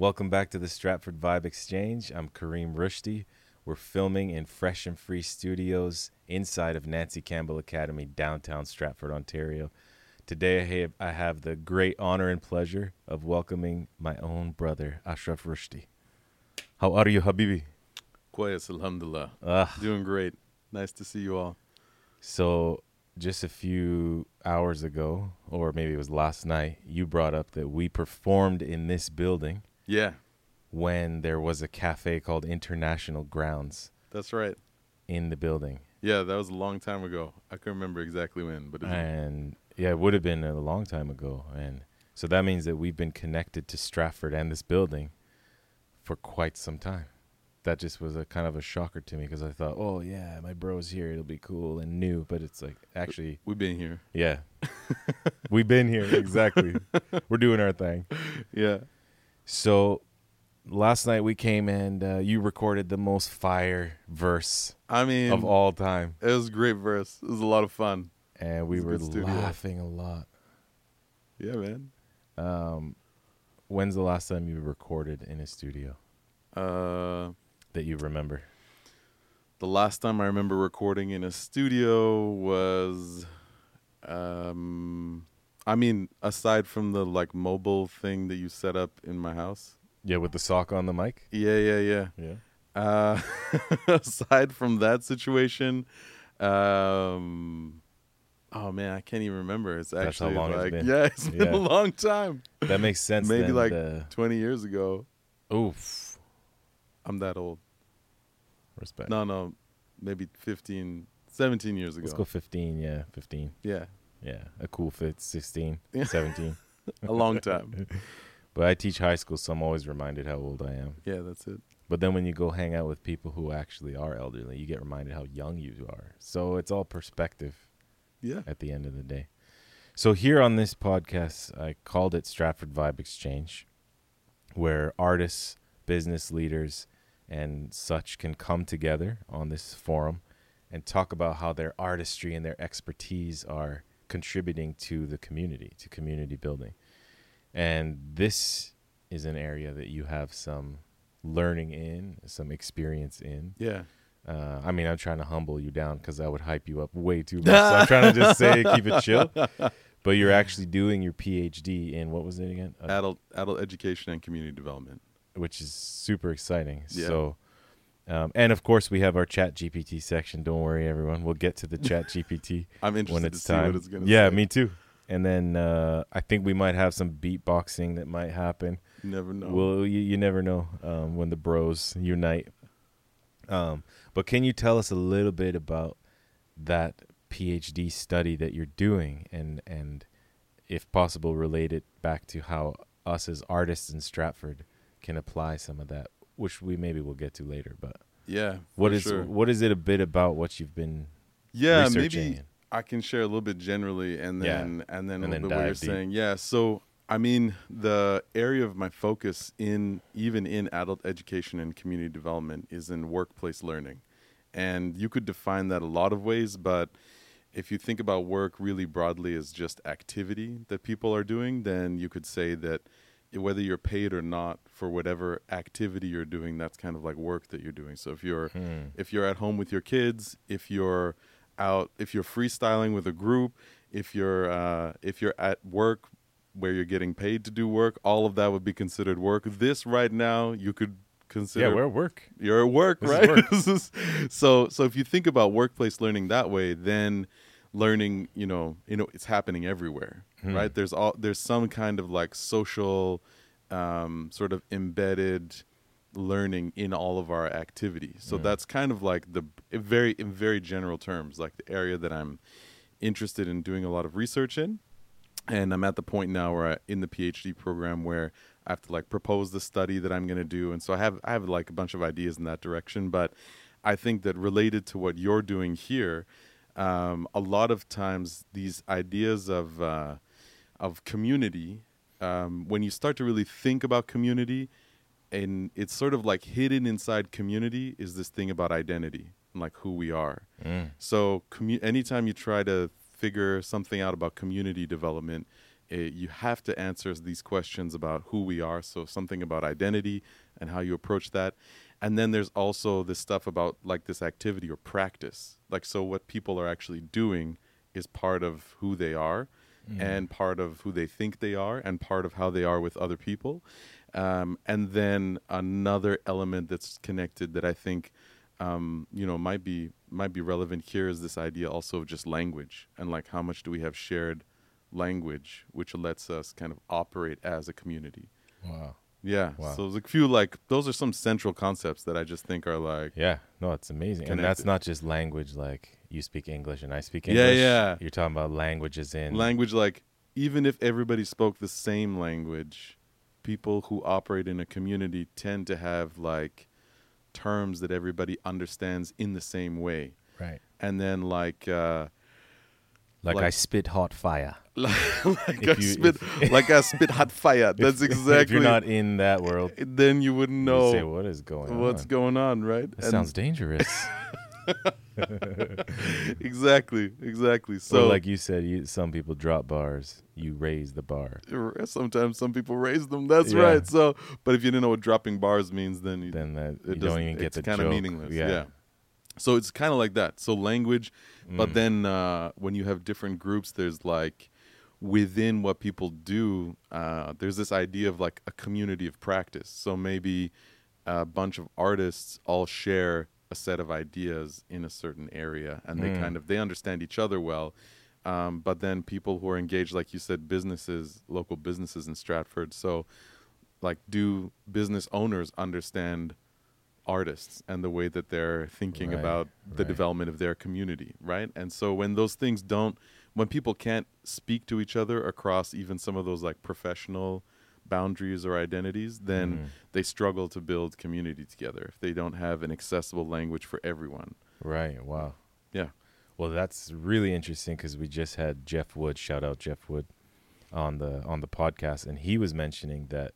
Welcome back to the Stratford Vibe Exchange. I'm Kareem Rushdy. We're filming in Fresh and Free Studios inside of Nancy Campbell Academy, downtown Stratford, Ontario. Today, I have, I have the great honor and pleasure of welcoming my own brother, Ashraf Rushdy. How are you, Habibi? Quayas, alhamdulillah. Ah, Doing great. Nice to see you all. so, just a few hours ago, or maybe it was last night, you brought up that we performed in this building Yeah, when there was a cafe called International Grounds that's right. in the building. Yeah, that was a long time ago. I can't remember exactly when, but And yeah, it would have been a long time ago. And so that means that we've been connected to Stratford and this building for quite some time. That just was a kind of a shocker to me because I thought, oh, yeah, my bro's here. It'll be cool and new. But it's like, actually, we've been here. yeah, we've been here. Exactly. We're doing our thing. Yeah. So last night we came and uh, you recorded the most fire verse I mean, of all time. it was a great verse. It was a lot of fun. And we were laughing a lot. Yeah, man. Um, when's the last time you recorded in a studio Uh, that you remember? the last time I remember recording in a studio was, um, I mean, aside from the like mobile thing that you set up in my house. Yeah, with the sock on the mic. Yeah, yeah, yeah. Yeah. Uh, aside from that situation, um, oh man, I can't even remember. It's That's how actually long it's like been. yeah, it's been Yeah. a long time. That makes sense. Maybe then, like the- twenty years ago. oof. I'm that old. Respect. No, no, maybe 15, 17 years ago. Let's go 15. Yeah, 15. Yeah, Yeah, a cool fit. 16, 17. a long time. But I teach high school, so I'm always reminded how old I am. yeah, that's it. But then when you go hang out with people who actually are elderly, you get reminded how young you are. So it's all perspective. Yeah, at the end of the day. So here on this podcast, I called it Stratford Vibe Exchange, where artists, business leaders, and such can come together on this forum and talk about how their artistry and their expertise are contributing to the community, to community building. And this is an area that you have some learning in, some experience in. yeah. Uh, I mean, I'm trying to humble you down because I would hype you up way too much. so I'm trying to just say, keep it chill. But you're actually doing your PhD in what was it again? Uh, Adult, adult education and community development. which is super exciting. Yeah. So, um, and of course, we have our Chat GPT section. Don't worry, everyone. We'll get to the Chat GPT I'm interested when to it's see time. what it's gonna yeah, say. me too. And then uh, I think we might have some beatboxing that might happen. You never know. Well, you, you never know um, when the bros unite. Um, but can you tell us a little bit about that PhD study that you're doing, and and if possible, relate it back to how us as artists in Stratford can apply some of that, which we maybe will get to later. But yeah. what is sure. what is it a bit about what you've been yeah maybe I can share a little bit generally, and Yeah. then and then And a then bit what you're deep. saying. Yeah. So I mean, the area of my focus in even in adult education and community development is in workplace learning, and you could define that a lot of ways, but if you think about work really broadly as just activity that people are doing, then you could say that whether you're paid or not for whatever activity you're doing, that's kind of like work that you're doing. So if you're Hmm. if you're at home with your kids, if you're out, if you're freestyling with a group, if you're uh, if you're at work where you're getting paid to do work, all of that would be considered work. This right now, you could consider yeah, we're at work. you're at work, This right? work. So so if you think about workplace learning that way, then learning, you know, you know, it's happening everywhere, Hmm. right? There's all there's some kind of like social um, sort of embedded learning in all of our activities. So Mm. that's kind of like the very in very general terms, like the area that I'm interested in doing a lot of research in. And I'm at the point now where I, in the PhD program where I have to like propose the study that I'm going to do, and so I have I have like a bunch of ideas in that direction. But I think that related to what you're doing here, um, a lot of times these ideas of uh, of community, um, when you start to really think about community, and it's sort of like hidden inside community is this thing about identity and like who we are. Mm. So, commu- anytime you try to figure something out about community development, eh, you have to answer these questions about who we are. So something about identity and how you approach that. And then there's also this stuff about like this activity or practice. Like so what people are actually doing is part of who they are Mm. and part of who they think they are and part of how they are with other people. Um, and then another element that's connected that I think um, you know might be might be relevant here is this idea also of just language and like how much do we have shared language which lets us kind of operate as a community. Wow. Yeah. Wow. So there's a few like those are some central concepts that I just think are like Yeah. No, it's amazing. And that's not just language like you speak English and I speak English. yeah. yeah. You're talking about languages in language like even if everybody spoke the same language people who operate in a community tend to have like terms that everybody understands in the same way Right. and then like uh Like, I spit hot fire. like, If I you- spit if- like I spit hot fire that's If- exactly If you're not in that world, then you wouldn't know say what is going what's on. going on right That sounds dangerous. exactly exactly so, so like you said, you, some people drop bars. You raise the bar. sometimes some people raise them that's Yeah. right so but if you didn't know what dropping bars means then you Then that it don't doesn't- even get it's the kind of meaningless. Yeah. Yeah. So it's kind of like that. So language, but Mm. then uh, when you have different groups, there's like within what people do, uh, there's this idea of like a community of practice. So maybe a bunch of artists all share a set of ideas in a certain area, and they Mm. kind of they understand each other well. Um, but then people who are engaged, like you said, businesses, local businesses in Stratford. So, like, do business owners understand artists and the way that they're thinking Right, about the right. development of their community, right? And so when those things don't, when people can't speak to each other across even some of those like professional boundaries or identities, then Mhm. they struggle to build community together if they don't have an accessible language for everyone. Right. Wow. Yeah. Well, that's really interesting because we just had Jeff Wood, shout out Jeff Wood, on the on the podcast, and he was mentioning that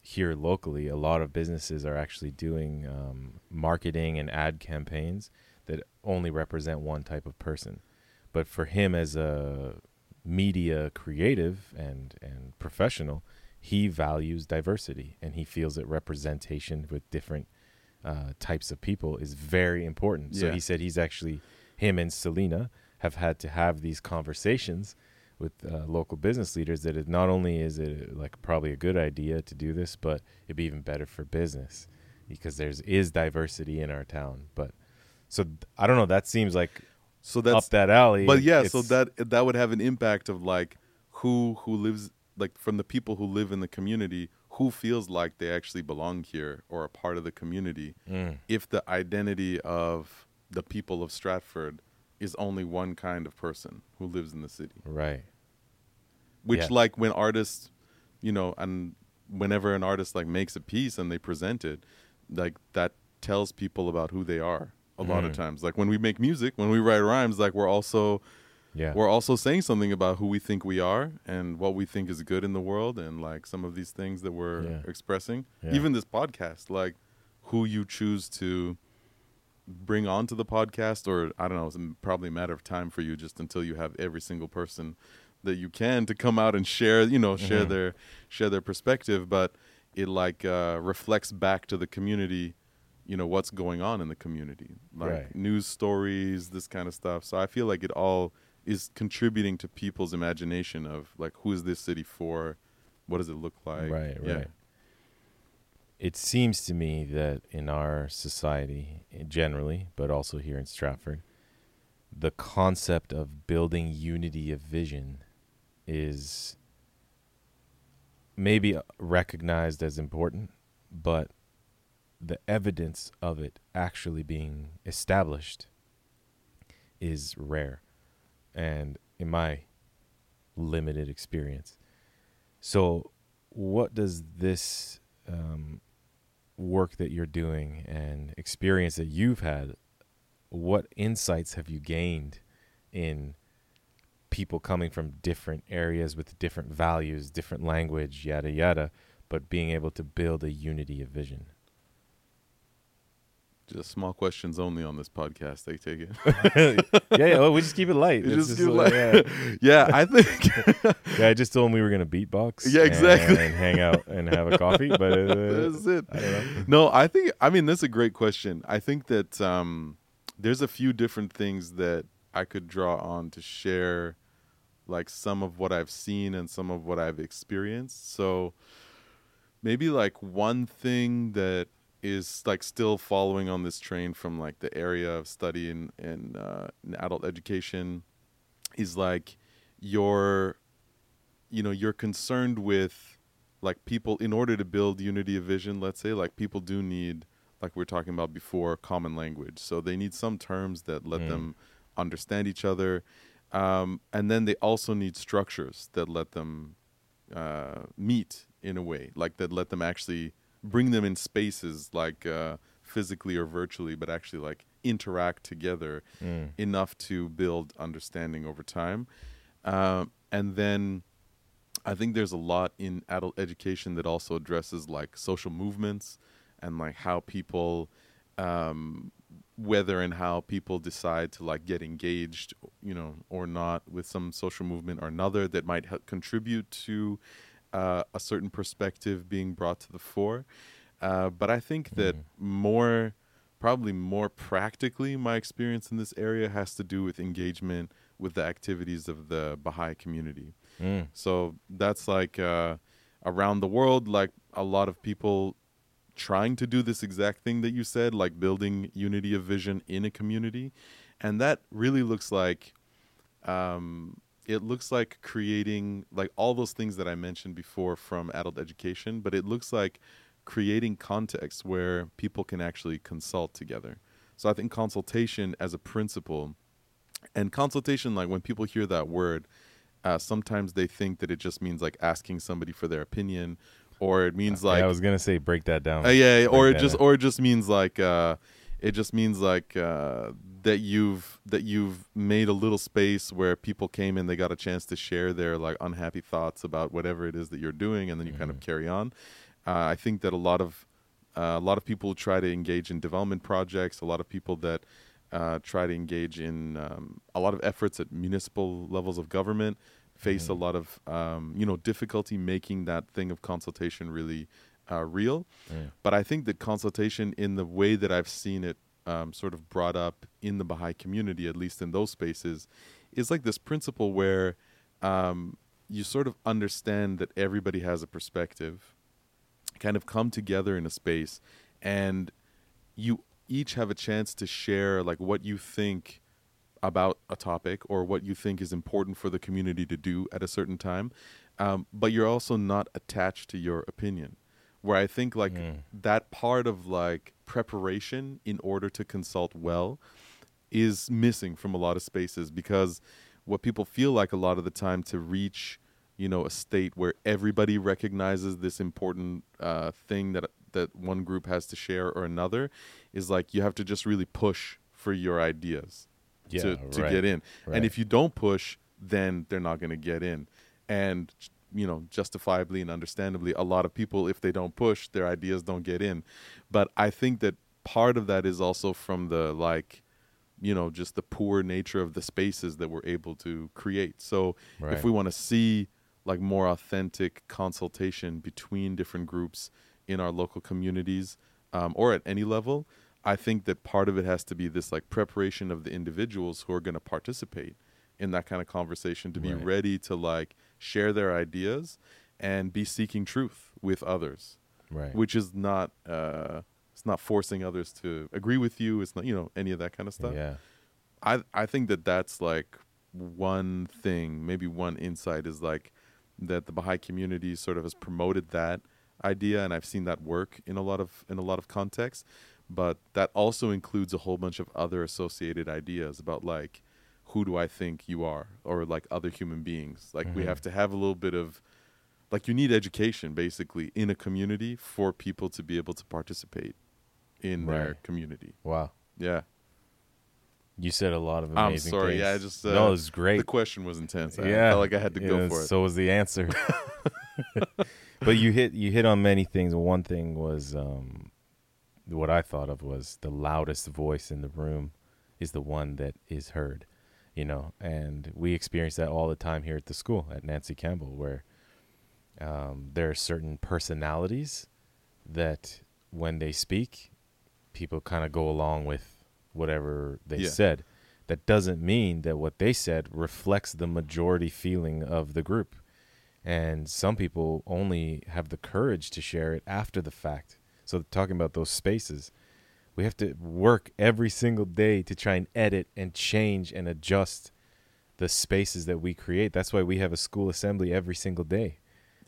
here locally, a lot of businesses are actually doing um, marketing and ad campaigns that only represent one type of person. But for him, as a media creative and and professional, he values diversity, and he feels that representation with different uh, types of people is very important. So Yeah. he said he's actually him and Selena have had to have these conversations with uh, local business leaders that it not only is it like probably a good idea to do this, but it'd be even better for business because there's is diversity in our town. But so I don't know. That seems like So that's up that alley. but yeah, so that that would have an impact of like who who lives like from the people who live in the community who feels like they actually belong here or are part of the community Mm, if the identity of the people of Stratford is only one kind of person who lives in the city right. which Yeah. like when artists you know and whenever an artist like makes a piece and they present it like that tells people about who they are a lot of Mm. times like when we make music when we write rhymes like we're also Yeah. we're also saying something about who we think we are and what we think is good in the world and like some of these things that we're Yeah. expressing Yeah. even this podcast like who you choose to bring onto the podcast or i don't know it's probably a matter of time for you just until you have every single person that you can to come out and share you know share Mhm. their share their perspective but it like uh, reflects back to the community you know what's going on in the community like Right. news stories this kind of stuff so i feel like it all is contributing to people's imagination of like who is this city for what does it look like right, yeah right. It seems to me that in our society eh, generally, but also here in Stratford, the concept of building unity of vision is maybe uh, recognized as important, but the evidence of it actually being established is rare. And in my limited experience. So, what does this um, work that you're doing and experience that you've had, what insights have you gained in people coming from different areas with different values, different language, yada, yada, but being able to build a unity of vision? Just small questions only on this podcast. I take it. yeah, yeah. Well, we just keep it light. It's just just do like- like- yeah. yeah, I think yeah, I just told him we were gonna beatbox. Yeah, exactly. And hang out and have a coffee. But uh, that's it. I. No, I think I mean that's a great question. I think that um, there's a few different things that I could draw on to share, like some of what I've seen and some of what I've experienced. So maybe like one thing that is like still following on this train from like the area of study in in, uh, in adult education is like your you know you're concerned with like people in order to build unity of vision let's say like people do need like we were talking about before common language so they need some terms that let Mm. them understand each other um, and then they also need structures that let them uh, meet in a way like that let them actually bring them in spaces like uh, physically or virtually but actually like interact together Mm. enough to build understanding over time. Um, and then I think there's a lot in adult education that also addresses like social movements and like how people, um, whether and how people decide to like get engaged, you know, or not with some social movement or another that might help contribute to uh, a certain perspective being brought to the fore. Uh, but I think that Mhm. more probably more practically, my experience in this area has to do with engagement with the activities of the Baha'i community. Mm. So that's like uh, around the world, like a lot of people trying to do this exact thing that you said, like building unity of vision in a community. And that really looks like um, it looks like creating like all those things that I mentioned before from adult education, but it looks like creating context where people can actually consult together. So I think consultation as a principle and consultation, like when people hear that word, uh, sometimes they think that it just means like asking somebody for their opinion, or it means like yeah, I was gonna say break that down. uh, yeah, or it just down. or it just means like uh, it just means like uh, that you've that you've made a little space where people came and they got a chance to share their like unhappy thoughts about whatever it is that you're doing, and then you kind of Mhm. carry on. Uh, I think that a lot of uh, a lot of people try to engage in development projects. A lot of people that uh, try to engage in um, a lot of efforts at municipal levels of government face a Mhm. lot of um, you know difficulty making that thing of consultation really uh, real. Mm. But I think that consultation, in the way that I've seen it um, sort of brought up in the Baha'i community, at least in those spaces, is like this principle where um, you sort of understand that everybody has a perspective, kind of come together in a space, and you each have a chance to share like what you think about a topic or what you think is important for the community to do at a certain time um, but you're also not attached to your opinion where i think like Mm. that part of like preparation in order to consult well is missing from a lot of spaces because what people feel like a lot of the time to reach you know a state where everybody recognizes this important uh, thing that that one group has to share or another is like you have to just really push for your ideas Yeah, to, to right, get in right. and if you don't push then they're not going to get in and you know justifiably and understandably a lot of people if they don't push their ideas don't get in but i think that part of that is also from the like you know just the poor nature of the spaces that we're able to create so Right. if we want to see like more authentic consultation between different groups in our local communities um, or at any level i think that part of it has to be this like preparation of the individuals who are going to participate in that kind of conversation to be Right. ready to like share their ideas and be seeking truth with others right. which is not uh it's not forcing others to agree with you it's not you know any of that kind of stuff Yeah. I I think that that's like one thing, maybe one insight is like that the Baha'i community sort of has promoted that idea, and I've seen that work in a lot of in a lot of contexts. But that also includes a whole bunch of other associated ideas about like who do I think you are, or like other human beings. Like we Mhm. have to have a little bit of like you need education basically in a community for people to be able to participate in their community. Wow. Yeah. You said a lot of amazing. I'm sorry, things. yeah, I just, no, uh, it was great. The question was intense. I yeah, felt like I had to go for it. So was the answer. but you hit you hit on many things. One thing was um, what I thought of was the loudest voice in the room is the one that is heard, you know, and we experience that all the time here at the school at Nancy Campbell, where um, there are certain personalities that when they speak, people kind of go along with whatever they Yeah. said. That doesn't mean that what they said reflects the majority feeling of the group. And some people only have the courage to share it after the fact. So, talking about those spaces, we have to work every single day to try and edit and change and adjust the spaces that we create. That's why we have a school assembly every single day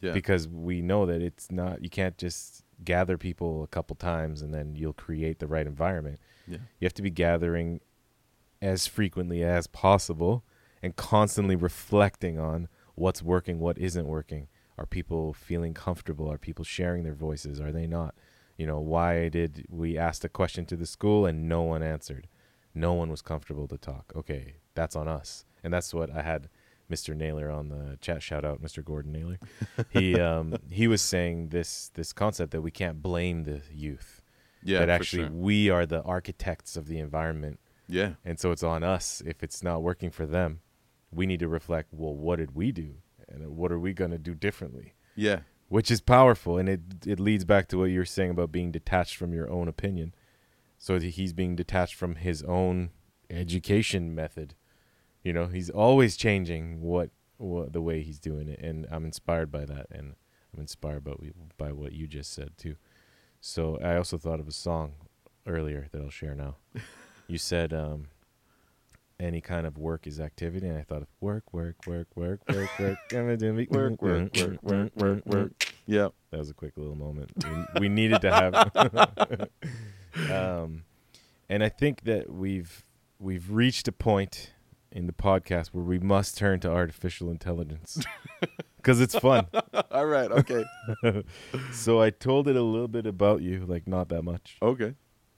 Yeah. because we know that it's not you can't just gather people a couple times and then you'll create the right environment yeah. you have to be gathering as frequently as possible and constantly reflecting on what's working what isn't working are people feeling comfortable are people sharing their voices are they not you know why did we ask a question to the school and no one answered? No one was comfortable to talk. Okay that's on us. And that's what i had mr naylor on the chat. Shout out mr gordon naylor. He um he was saying this this concept that we can't blame the youth. Yeah. that actually sure. we are the architects of the environment. Yeah. and so it's on us. If it's not working for them we need to reflect well what did we do? And what are we going to do differently? Yeah. Which is powerful and it it leads back to what you were saying about being detached from your own opinion. So he's being detached from his own education method. You know he's always changing what what the way he's doing it and i'm inspired by that and i'm inspired by, by what you just said too. So i also thought of a song earlier that i'll share now. You said um any kind of work is activity and i thought of work work work work work work work Work, mm-hmm, work, work, mm-hmm, mm-hmm, work, work, work. Yeah. that was a quick little moment we, we needed to have um and i think that we've we've reached a point in the podcast where we must turn to artificial intelligence because it's fun All right. Okay. so i told it a little bit about you like not that much okay.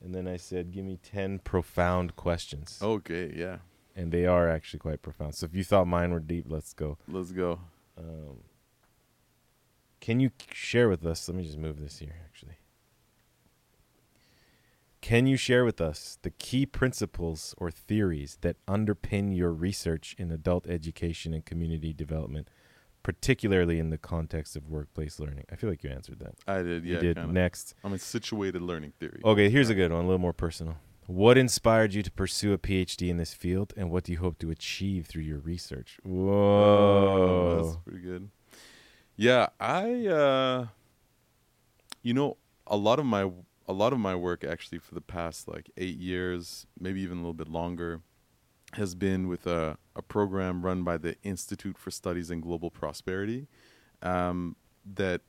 And then i said give me 10 profound questions Okay. Yeah. and they are actually quite profound so if you thought mine were deep let's go Let's go. um, can you share with us? Let me just move this here, actually. Can you share with us the key principles or theories that underpin your research in adult education and community development, particularly in the context of workplace learning? I feel like you answered that. I did. Yeah. you did. kinda. Next. I'm a situated learning theory. Okay, here's a good one, a little more personal. What inspired you to pursue a PhD in this field, and what do you hope to achieve through your research? Oh, Whoa. that's pretty good. Yeah, I uh you know, a lot of my a lot of my work actually for the past like 8 years, maybe even a little bit longer has been with a a program run by the Institute for Studies in Global Prosperity um that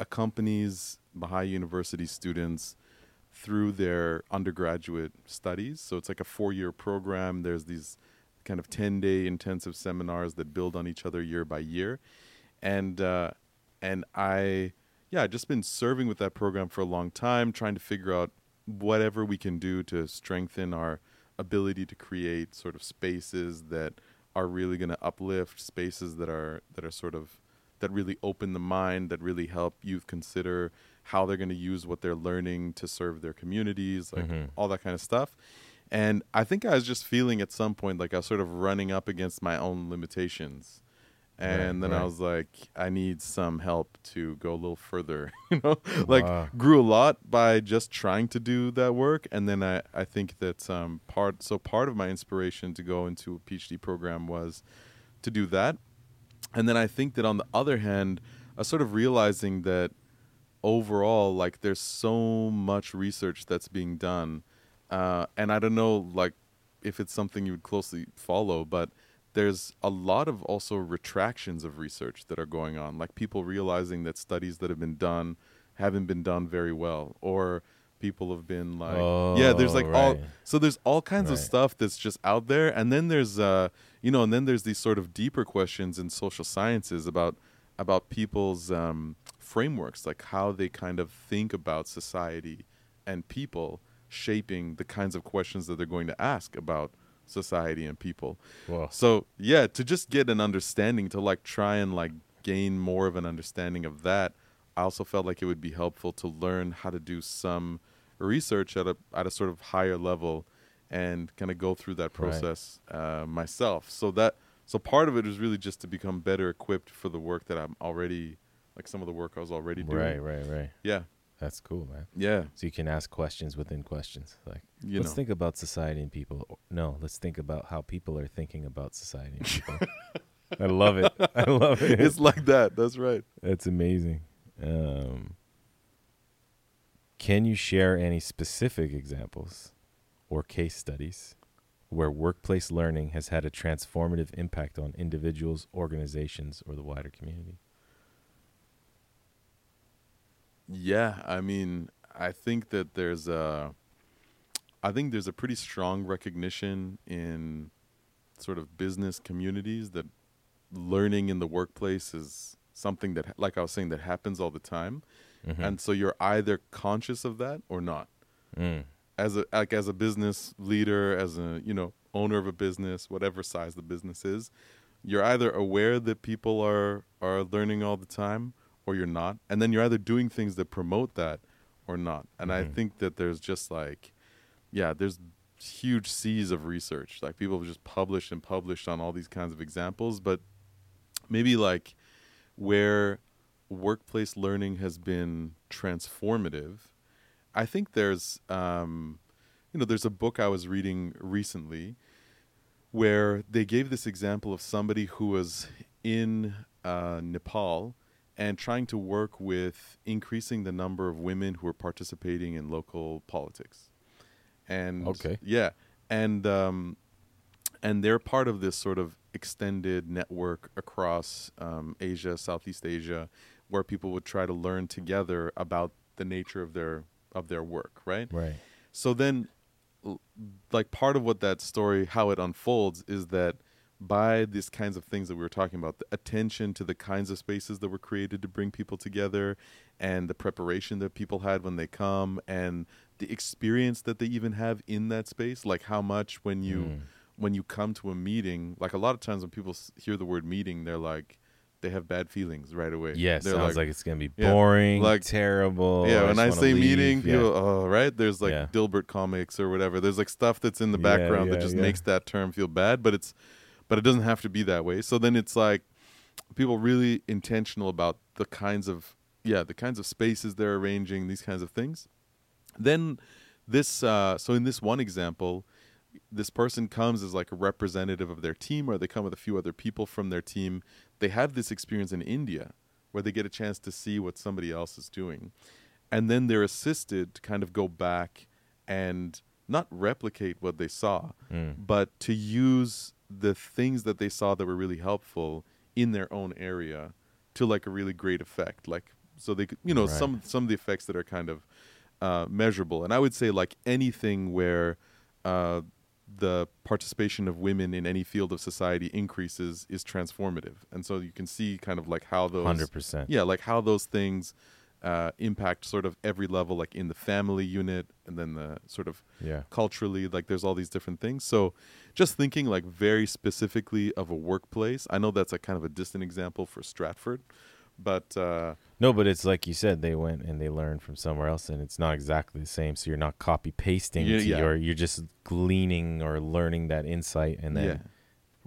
accompanies Baha'i University students through their undergraduate studies. So it's like a 4-year program. There's these kind of 10-day intensive seminars that build on each other year by year and uh, and I yeah I've just been serving with that program for a long time, trying to figure out whatever we can do to strengthen our ability to create sort of spaces that are really going to uplift, spaces that are that are sort of that really open the mind, that really help youth consider how they're going to use what they're learning to serve their communities, like Mhm. all that kind of stuff. And I think I was just feeling at some point like I was sort of running up against my own limitations. And Right, then I was like, I need some help to go a little further. you know, like grew a lot by just trying to do that work. And then I, I think that um, part so part of my inspiration to go into a PhD program was to do that. And then I think that on the other hand, I sort of realizing that overall, like there's so much research that's being done, uh, and I don't know, like if it's something you would closely follow, but there's a lot of also retractions of research that are going on, like people realizing that studies that have been done haven't been done very well, or people have been like, yeah, there's Oh, like all so there's all kinds of stuff that's just out there, and then there's uh, you know, and then there's these sort of deeper questions in social sciences about about people's um, frameworks, like how they kind of think about society and people, shaping the kinds of questions that they're going to ask about society and people. So yeah, to just get an understanding, to like try and like gain more of an understanding of that, I also felt like it would be helpful to learn how to do some research at a at a sort of higher level and kind of go through that Right. process uh, myself. So that so part of it is really just to become better equipped for the work that I'm already like some of the work I was already doing. Right, right, right. Yeah. That's cool, man. Yeah. So you can ask questions within questions. Like, You let's know. think about society and people. No, let's think about how people are thinking about society and people. I love it. I love it. it's like that. That's right. That's amazing. Um, can you share any specific examples or case studies where workplace learning has had a transformative impact on individuals, organizations, or the wider community? Yeah, I mean, I think that there's a, I think there's a pretty strong recognition in sort of business communities that learning in the workplace is something that, like I was saying, that happens all the time, Mhm. and so you're either conscious of that or not. Mm. As a like as a business leader, as a you know owner of a business, whatever size the business is, you're either aware that people are are learning all the time or you're not and then you're either doing things that promote that or not and i Mhm. think that there's just like yeah there's huge seas of research like people have just published and published on all these kinds of examples but maybe like where workplace learning has been transformative i think there's um you know there's a book i was reading recently where they gave this example of somebody who was in uh, Nepal and trying to work with increasing the number of women who are participating in local politics. And Okay. yeah, and um, and they're part of this sort of extended network across um, Asia, Southeast Asia, where people would try to learn together about the nature of their of their work, right? Right. So then, like part of what that story, how it unfolds, is that by these kinds of things that we were talking about, the attention to the kinds of spaces that were created to bring people together, and the preparation that people had when they come, and the experience that they even have in that space, like how much when you Mm. when you come to a meeting, like a lot of times when people s- hear the word meeting, they're like they have bad feelings right away. Yeah, they're sounds like, it's gonna be Yeah, boring, like- terrible. yeah, when I say leave. meeting, yeah. people, oh, right? There's like Yeah. Dilbert comics or whatever. There's like stuff that's in the Yeah, background yeah, that just yeah. makes that term feel bad, but it's, but it doesn't have to be that way. So then it's like, people really intentional about the kinds of, yeah, the kinds of spaces they're arranging, these kinds of things. Then this, uh, so in this one example, this person comes as like a representative of their team, or they come with a few other people from their team. They have this experience in India where they get a chance to see what somebody else is doing. And then they're assisted to kind of go back and not replicate what they saw, Mm. but to use the things that they saw that were really helpful in their own area to like a really great effect. Like so they could you know, Right. some some of the effects that are kind of uh, measurable. And I would say like anything where uh, the participation of women in any field of society increases is transformative. And so you can see kind of like how those Hundred percent. yeah, like how those things uh, impact sort of every level, like in the family unit, and then the sort of Yeah. culturally, like there's all these different things. So just thinking like very specifically of a workplace, I know that's a kind of a distant example for Stratford, but uh, No, but it's like you said, they went and they learned from somewhere else, and it's not exactly the same. So you're not copy pasting Yeah, yeah. your, you're just gleaning or learning that insight and then yeah,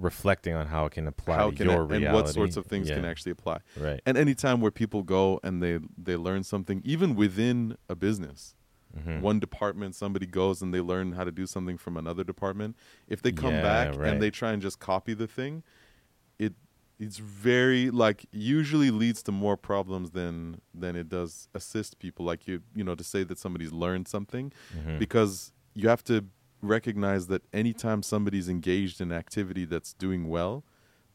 reflecting on how it can apply how to can your and reality. what sorts of things can actually apply. right. And anytime where people go and they they learn something, even within a business, Mhm. one department somebody goes and they learn how to do something from another department if they come Yeah, back right. and they try and just copy the thing it it's very like usually leads to more problems than than it does assist people like you you know to say that somebody's learned something Mhm. because you have to recognize that anytime somebody's engaged in activity that's doing well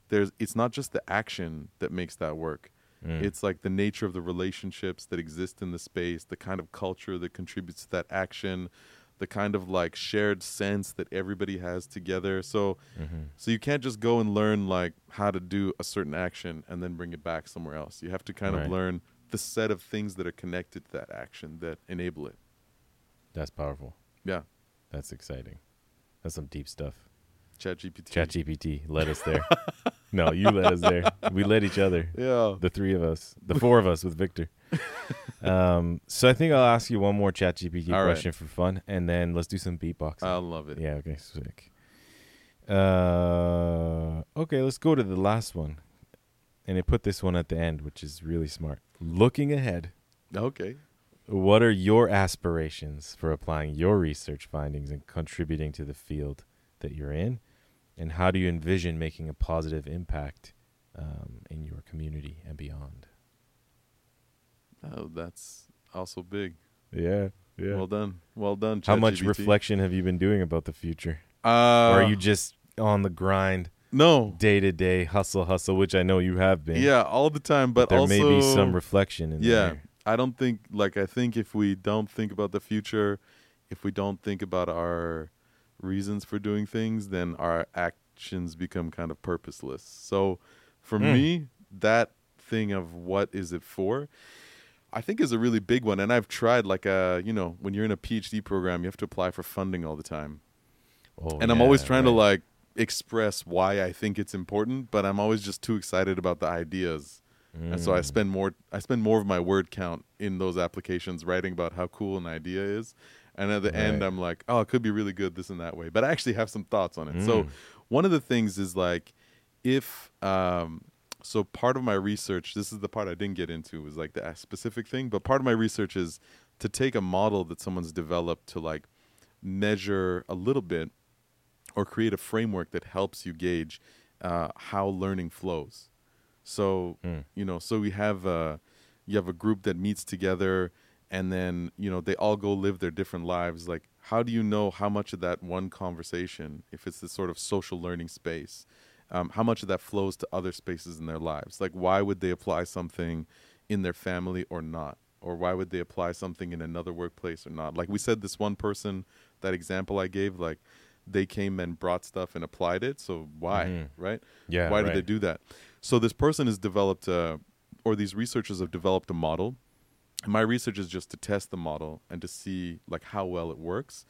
there's it's not just the action that makes that work Mm. it's like the nature of the relationships that exist in the space, the kind of culture that contributes to that action, the kind of like shared sense that everybody has together. So Mhm. so you can't just go and learn like how to do a certain action and then bring it back somewhere else. You have to kind Right. of learn the set of things that are connected to that action that enable it. That's powerful. Yeah. That's exciting. That's some deep stuff. Chat GPT. Chat GPT led us there. No, you led us there. We led each other. Yeah. The three of us, the four of us with Victor. Um, so I think I'll ask you one more chat GPT All right. question for fun, and then let's do some beatboxing. I love it. yeah, okay, sick. Uh, okay, let's go to the last one. And it put this one at the end, which is really smart. Looking ahead, Okay. What are your aspirations for applying your research findings and contributing to the field that you're in? And how do you envision making a positive impact um, in your community and beyond? Oh, that's also big. Yeah, yeah. Well done. Well done. how much ChatGPT. reflection have you been doing about the future? Uh, or are you just on the grind, no? day to day, hustle, hustle, which I know you have been? Yeah, all the time. But, there also, may be some reflection in yeah. there. I don't think like I think if we don't think about the future, if we don't think about our reasons for doing things, then our actions become kind of purposeless. So for Mm. me, that thing of what is it for, I think is a really big one. And I've tried like a, you know, when you're in a PhD program, you have to apply for funding all the time. Oh, and I'm always yeah, trying to like express why I think it's important, but I'm always just too excited about the ideas. And so I Mm. spend more I spend more of my word count in those applications writing about how cool an idea is. And at the end I'm like, oh, it could be really good this and that way. But I actually have some thoughts on it. So Mm. one of the things is like if um so part of my research, this is the part I didn't get into, was like the specific thing, but part of my research is to take a model that someone's developed to like measure a little bit or create a framework that helps you gauge uh, how learning flows. So Mm. you know, so we have uh, you have a group that meets together, and then you know they all go live their different lives. Like, how do you know how much of that one conversation, if it's this sort of social learning space, um, how much of that flows to other spaces in their lives? Like, why would they apply something in their family or not? Or why would they apply something in another workplace or not? Like we said, this one person, that example I gave, like they came and brought stuff and applied it. So why, Mhm. right? Yeah. why right. did they do that? So this person has developed, a, or these researchers have developed a model. And my research is just to test the model and to see like how well it works,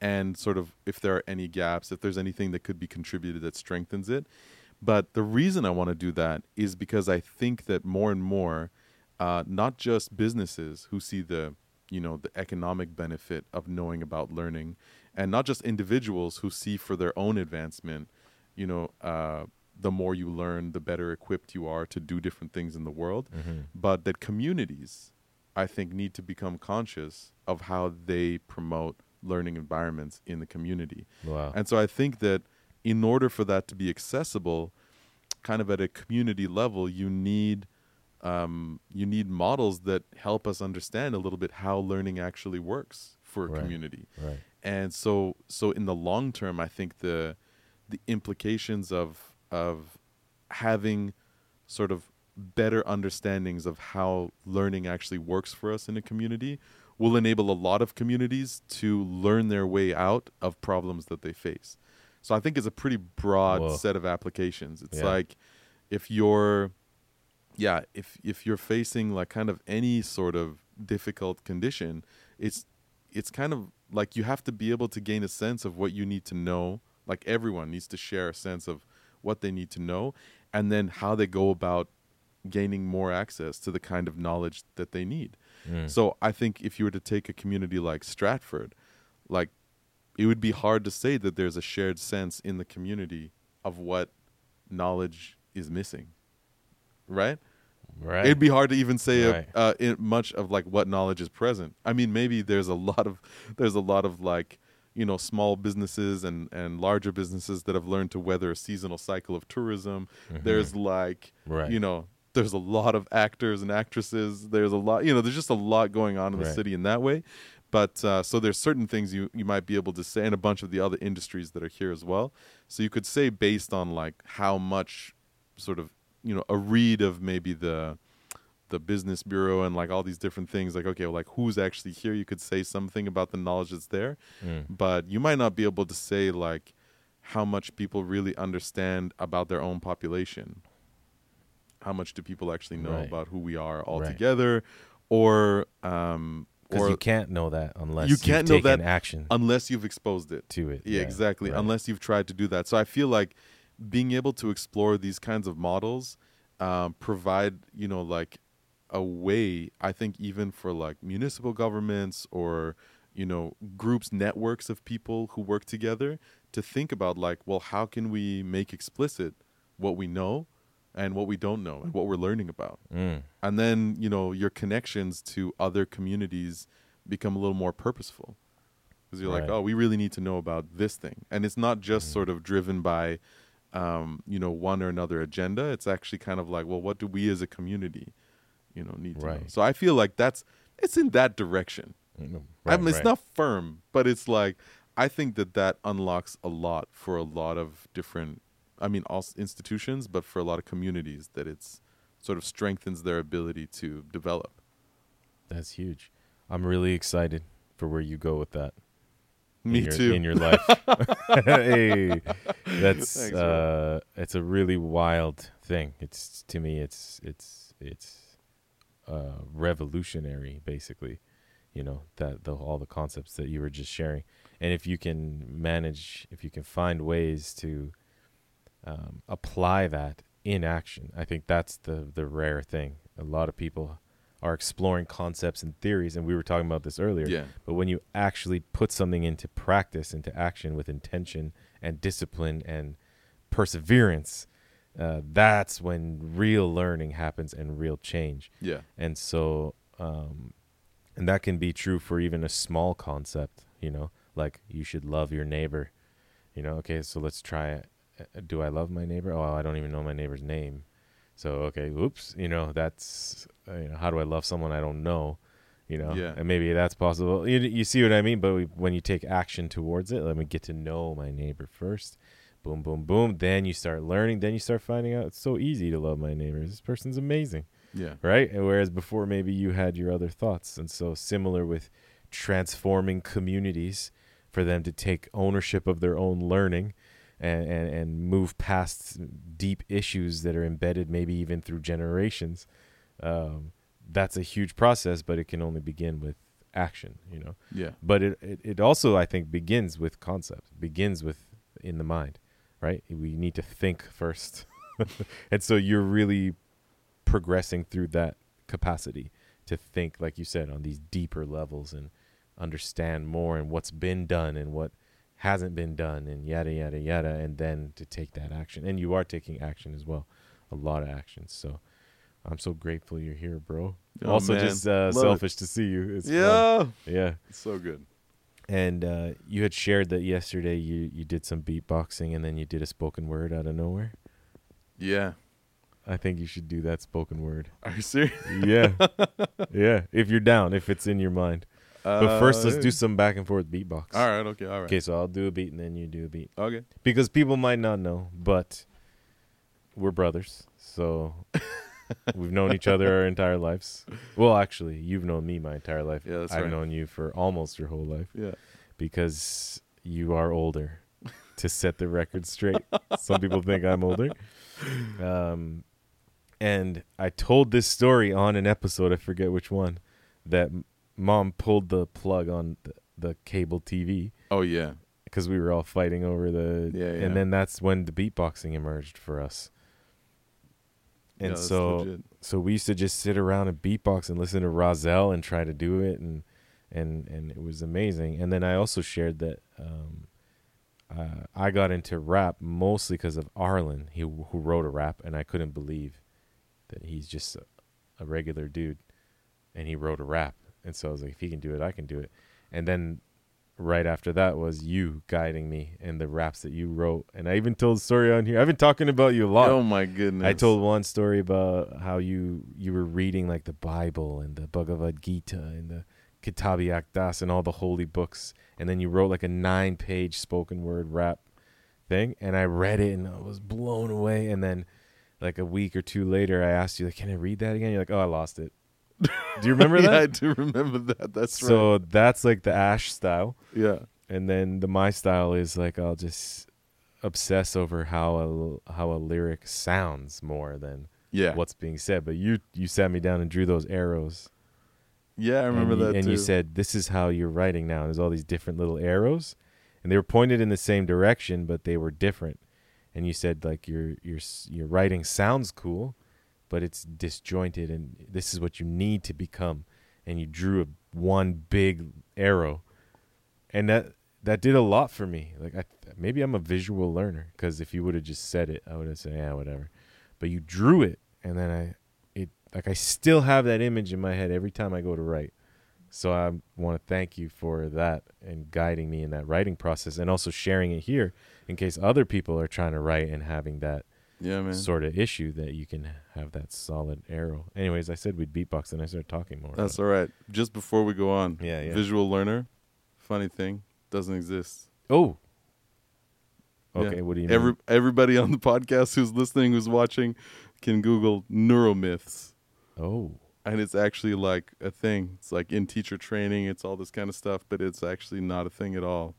and sort of if there are any gaps, if there's anything that could be contributed that strengthens it. But the reason I want to do that is because I think that more and more, uh, not just businesses who see the you know the economic benefit of knowing about learning, and not just individuals who see for their own advancement, you know, uh, the more you learn, the better equipped you are to do different things in the world, Mhm. but that communities, I think, need to become conscious of how they promote learning environments in the community. Wow. And so I think that in order for that to be accessible, kind of at a community level, you need um, you need models that help us understand a little bit how learning actually works for a Right. community. right. And so so in the long term, I think the the implications of of having sort of better understandings of how learning actually works for us in a community will enable a lot of communities to learn their way out of problems that they face. So I think it's a pretty broad Whoa. set of applications. It's Yeah. like if you're yeah, if if you're facing like kind of any sort of difficult condition, it's it's kind of like you have to be able to gain a sense of what you need to know. Like everyone needs to share a sense of what they need to know and then how they go about gaining more access to the kind of knowledge that they need. Mm. So I think if you were to take a community like Stratford, like it would be hard to say that there's a shared sense in the community of what knowledge is missing. Right? Right. It'd be hard to even say uh Right. uh, in much of like what knowledge is present. I mean, maybe there's a lot of there's a lot of like you know small businesses and and larger businesses that have learned to weather a seasonal cycle of tourism. Mhm. There's like right. you know there's a lot of actors and actresses. There's a lot you know there's just a lot going on in the city in that way. But uh, so there's certain things you you might be able to say, and a bunch of the other industries that are here as well. So you could say based on like how much sort of you know a read of maybe the the business bureau and like all these different things like okay well, like who's actually here you could say something about the knowledge that's there Mm. but you might not be able to say like how much people really understand about their own population how much do people actually know Right. about who we are all Right. together or um Because you can't know that unless You you've can't know taken that action unless you've exposed it to it. yeah, exactly right. unless you've tried to do that so i feel like being able to explore these kinds of models um, provide you know like a way i think even for like municipal governments or you know groups networks of people who work together to think about like well how can we make explicit what we know and what we don't know and what we're learning about Mm. and then you know your connections to other communities become a little more purposeful because you're like oh we really need to know about this thing and it's not just Mhm. sort of driven by um, you know one or another agenda it's actually kind of like well what do we as a community you know need to know so i feel like that's it's in that direction Mm, I right, mean, it's right. not firm, but it's like I think that that unlocks a lot for a lot of different. I mean, all institutions, but for a lot of communities, that it's sort of strengthens their ability to develop. That's huge. I'm really excited for where you go with that. In Me your, too. In your life. hey, that's Thanks, uh, it's a really wild thing. It's to me, it's it's it's uh, revolutionary, basically. You know that the all the concepts that you were just sharing, and if you can manage, if you can find ways to um, apply that in action, I think that's the the rare thing. A lot of people are exploring concepts and theories, and we were talking about this earlier. yeah, But when you actually put something into practice, into action with intention and discipline and perseverance, uh, that's when real learning happens and real change. yeah, And so, um, and that can be true for even a small concept, you know, like you should love your neighbor. You know, okay, so let's try it. Uh, Do I love my neighbor? Oh, I don't even know my neighbor's name. So, okay, oops, you know, that's, uh, you know, how do I love someone I don't know? You know, Yeah. and maybe that's possible. You, you see what I mean? But we, when you take action towards it, let me get to know my neighbor first. Boom, boom, boom. Then you start learning. Then you start finding out it's so easy to love my neighbor. This person's amazing yeah, right? And whereas before maybe you had your other thoughts, and so similar with transforming communities for them to take ownership of their own learning and, and and move past deep issues that are embedded maybe even through generations. Um, that's a huge process, but it can only begin with action, you know. yeah, But it, it, it also, I think, begins with concepts, begins with in the mind, right? We need to think first. and so you're really progressing through that capacity to think, like you said, on these deeper levels and understand more and what's been done and what hasn't been done and yada, yada, yada. And then to take that action. And you are taking action as well, a lot of actions. So I'm so grateful you're here, bro. Oh, also, man. just uh, Love it. selfish to see you. It's fun. yeah. Yeah. It's so good. And uh, you had shared that yesterday you, you did some beatboxing and then you did a spoken word out of nowhere. Yeah. I think you should do that spoken word. Are you serious? Yeah. yeah. If you're down, if it's in your mind. But first, let's Uh, do some back and forth beatbox. All right. Okay. All right. Okay, so I'll do a beat and then you do a beat. Okay. Because people might not know, but we're brothers. So we've known each other our entire lives. Well, actually, you've known me my entire life. Yeah, that's I've right. known you for almost your whole life. Yeah. because you are older to set the record straight. Some people think I'm older. Um, and I told this story on an episode, I forget which one, that mom pulled the plug on the, the cable TV Oh yeah. because we were all fighting over the. Yeah, yeah. And then that's when the beatboxing emerged for us. And that's so legit. so we used to just sit around and beatbox and listen to Rahzel and try to do it and and and it was amazing. And then I also shared that um, uh, I got into rap mostly because of Arlen, he who wrote a rap, and I couldn't believe that he's just a, a regular dude, and he wrote a rap. And so I was like, if he can do it, I can do it. And then right after that was you guiding me and the raps that you wrote. And I even told the story on here. I've been talking about you a lot. Oh my goodness. I told one story about how you you were reading like the Bible and the Bhagavad Gita and the Kitab-i-Aqdas and all the holy books, and then you wrote like a nine page spoken word rap thing, and I read it and I was blown away. And then like a week or two later, I asked you like, "Can I read that again?" You're like, "Oh, I lost it." Do you remember yeah, that? I do remember that. That's right. so that's like the Ash style, Yeah. and then the my style is like I'll just obsess over how a how a lyric sounds more than Yeah. what's being said. But you you sat me down and drew those arrows. Yeah, I remember and you, that And too. you said, "This is how you're writing now." And there's all these different little arrows, and they were pointed in the same direction, but they were different. and you said like your your your writing sounds cool, but it's disjointed, and this is what you need to become. And you drew a one big arrow, and that that did a lot for me. Like I maybe I'm a visual learner because if you would have just said it, I would have said yeah whatever. But you drew it, and then I it like I still have that image in my head every time I go to write. So I want to thank you for that and guiding me in that writing process, and also sharing it here in case other people are trying to write and having that Yeah, man. sort of issue that you can have that solid arrow. Anyways, I said we'd beatbox, and I started talking more. That's all right. Just before we go on, yeah, yeah. visual learner, funny thing, doesn't exist. oh, Yeah. okay. What do you Every mean? everybody on the podcast who's listening, who's watching, can Google neuromyths, Oh, and it's actually like a thing. It's like in teacher training. It's all this kind of stuff, but it's actually not a thing at all.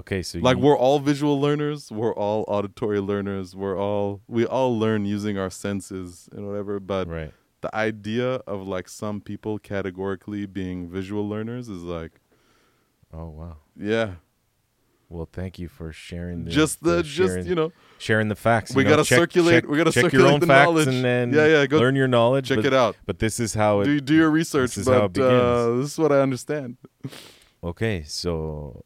Okay. So like you, we're all visual learners we're all auditory learners we're all we all learn using our senses and whatever but right. the idea of like some people categorically being visual learners is like Oh wow. yeah Well, thank you for sharing. The, just the just sharing, you know sharing the facts. we know, gotta check- circulate check- we gotta check circulate your own the facts knowledge and then yeah yeah go learn your knowledge. check but, it out But this is how it. do, do your research this is how but it uh, begins. this is what i understand Okay, so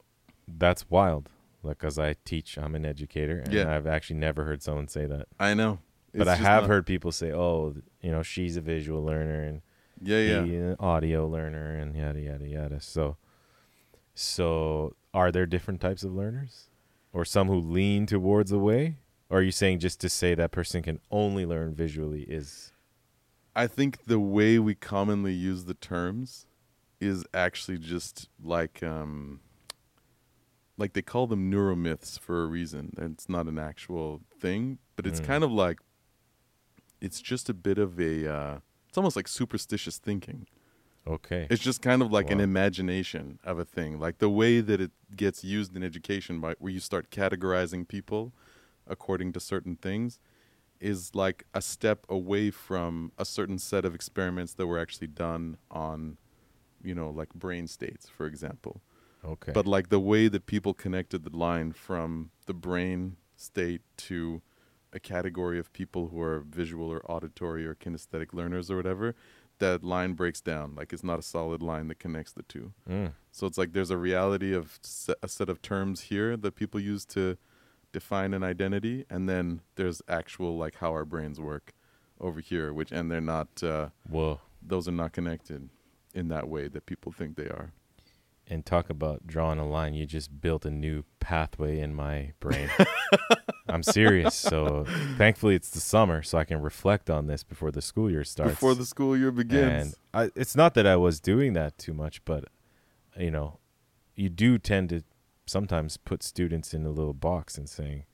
that's wild. Like, cause I teach, I'm an educator, and Yeah. I've actually never heard someone say that. i know but It's I have not- heard people say, "Oh, you know, she's a visual learner and yeah yeah an audio learner and yada yada yada." So, so are there different types of learners, or some who lean towards the way? Or are you saying just to say that person can only learn visually is I think the way we commonly use the terms is actually just like um like they call them neuromyths for a reason. It's not an actual thing, but it's Mm. kind of like it's just a bit of a uh it's almost like superstitious thinking. okay? It's just kind of like an imagination of a thing. Like the way that it gets used in education by where you start categorizing people according to certain things is like a step away from a certain set of experiments that were actually done on you know like brain states for example Okay, but like the way that people connected the line from the brain state to a category of people who are visual or auditory or kinesthetic learners or whatever that line breaks down like it's not a solid line that connects the two Mm. so it's like there's a reality of se- a set of terms here that people use to define an identity, and then there's actual like how our brains work over here, which and they're not. Uh, whoa. those are not connected in that way that people think they are. And talk about drawing a line. You just built a new pathway in my brain. I'm serious. So thankfully it's the summer, so I can reflect on this before the school year starts. Before the school year begins. And I, it's not that I was doing that too much, but you know, you do tend to sometimes put students in a little box and saying,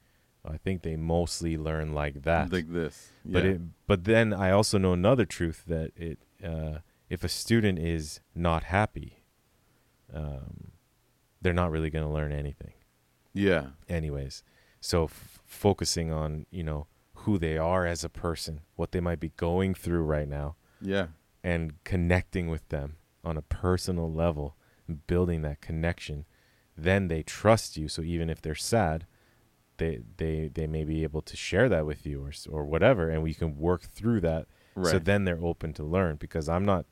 "I think they mostly learn like that." like this. But yeah. it, but then I also know another truth that it uh, if a student is not happy, um, they're not really going to learn anything, yeah. anyways. So f- focusing on you know who they are as a person, what they might be going through right now, Yeah. and connecting with them on a personal level, and building that connection, then they trust you. So even if they're sad, they they they may be able to share that with you or or whatever, and we can work through that. Right. So then they're open to learn because I'm not.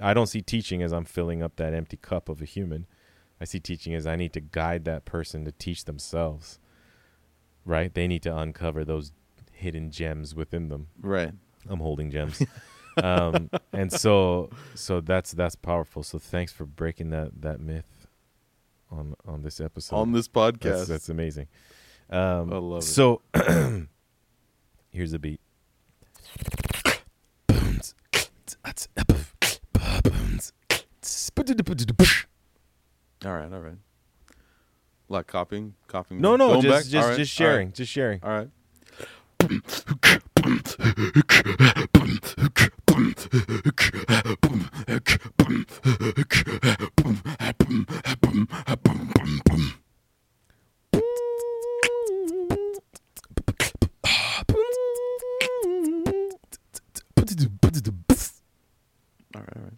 I don't see teaching as I'm filling up that empty cup of a human. I see teaching as I need to guide that person to teach themselves. Right? They need to uncover those hidden gems within them. right. I'm holding gems. um, and so so that's that's powerful. So thanks for breaking that that myth on on this episode. On this podcast. that's, that's amazing. Um, I love it. So here's the beat. all right. All right. Like copying, copying. No, no, going just back? just All right, just all right, sharing, just sharing. All right. All right. All right.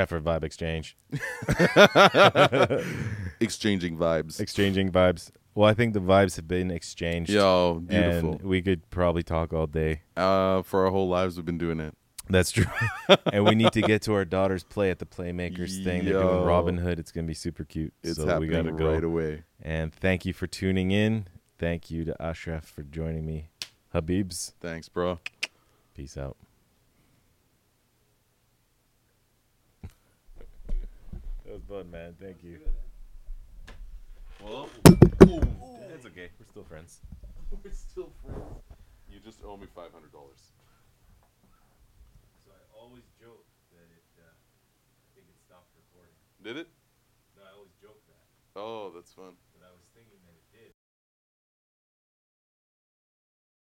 Stratford Vibe Exchange. Exchanging vibes. Exchanging vibes. Well, I think the vibes have been exchanged. Yo, beautiful. And we could probably talk all day. Uh, for our whole lives, we've been doing it. That's true. and we need to get to our daughter's play at the Playmakers thing. They're doing Robin Hood. It's going to be super cute. It's so we happening got to go. right away. And thank you for tuning in. Thank you to Ashraf for joining me. Habibs, Thanks, bro. peace out. That was fun, man. Thank you. Well, It's okay. We're still friends. we're still friends. You just owe me five hundred dollars. So I always joke that it, uh, I think it stopped recording. Did it? No, I always joke that, Oh, that's fun.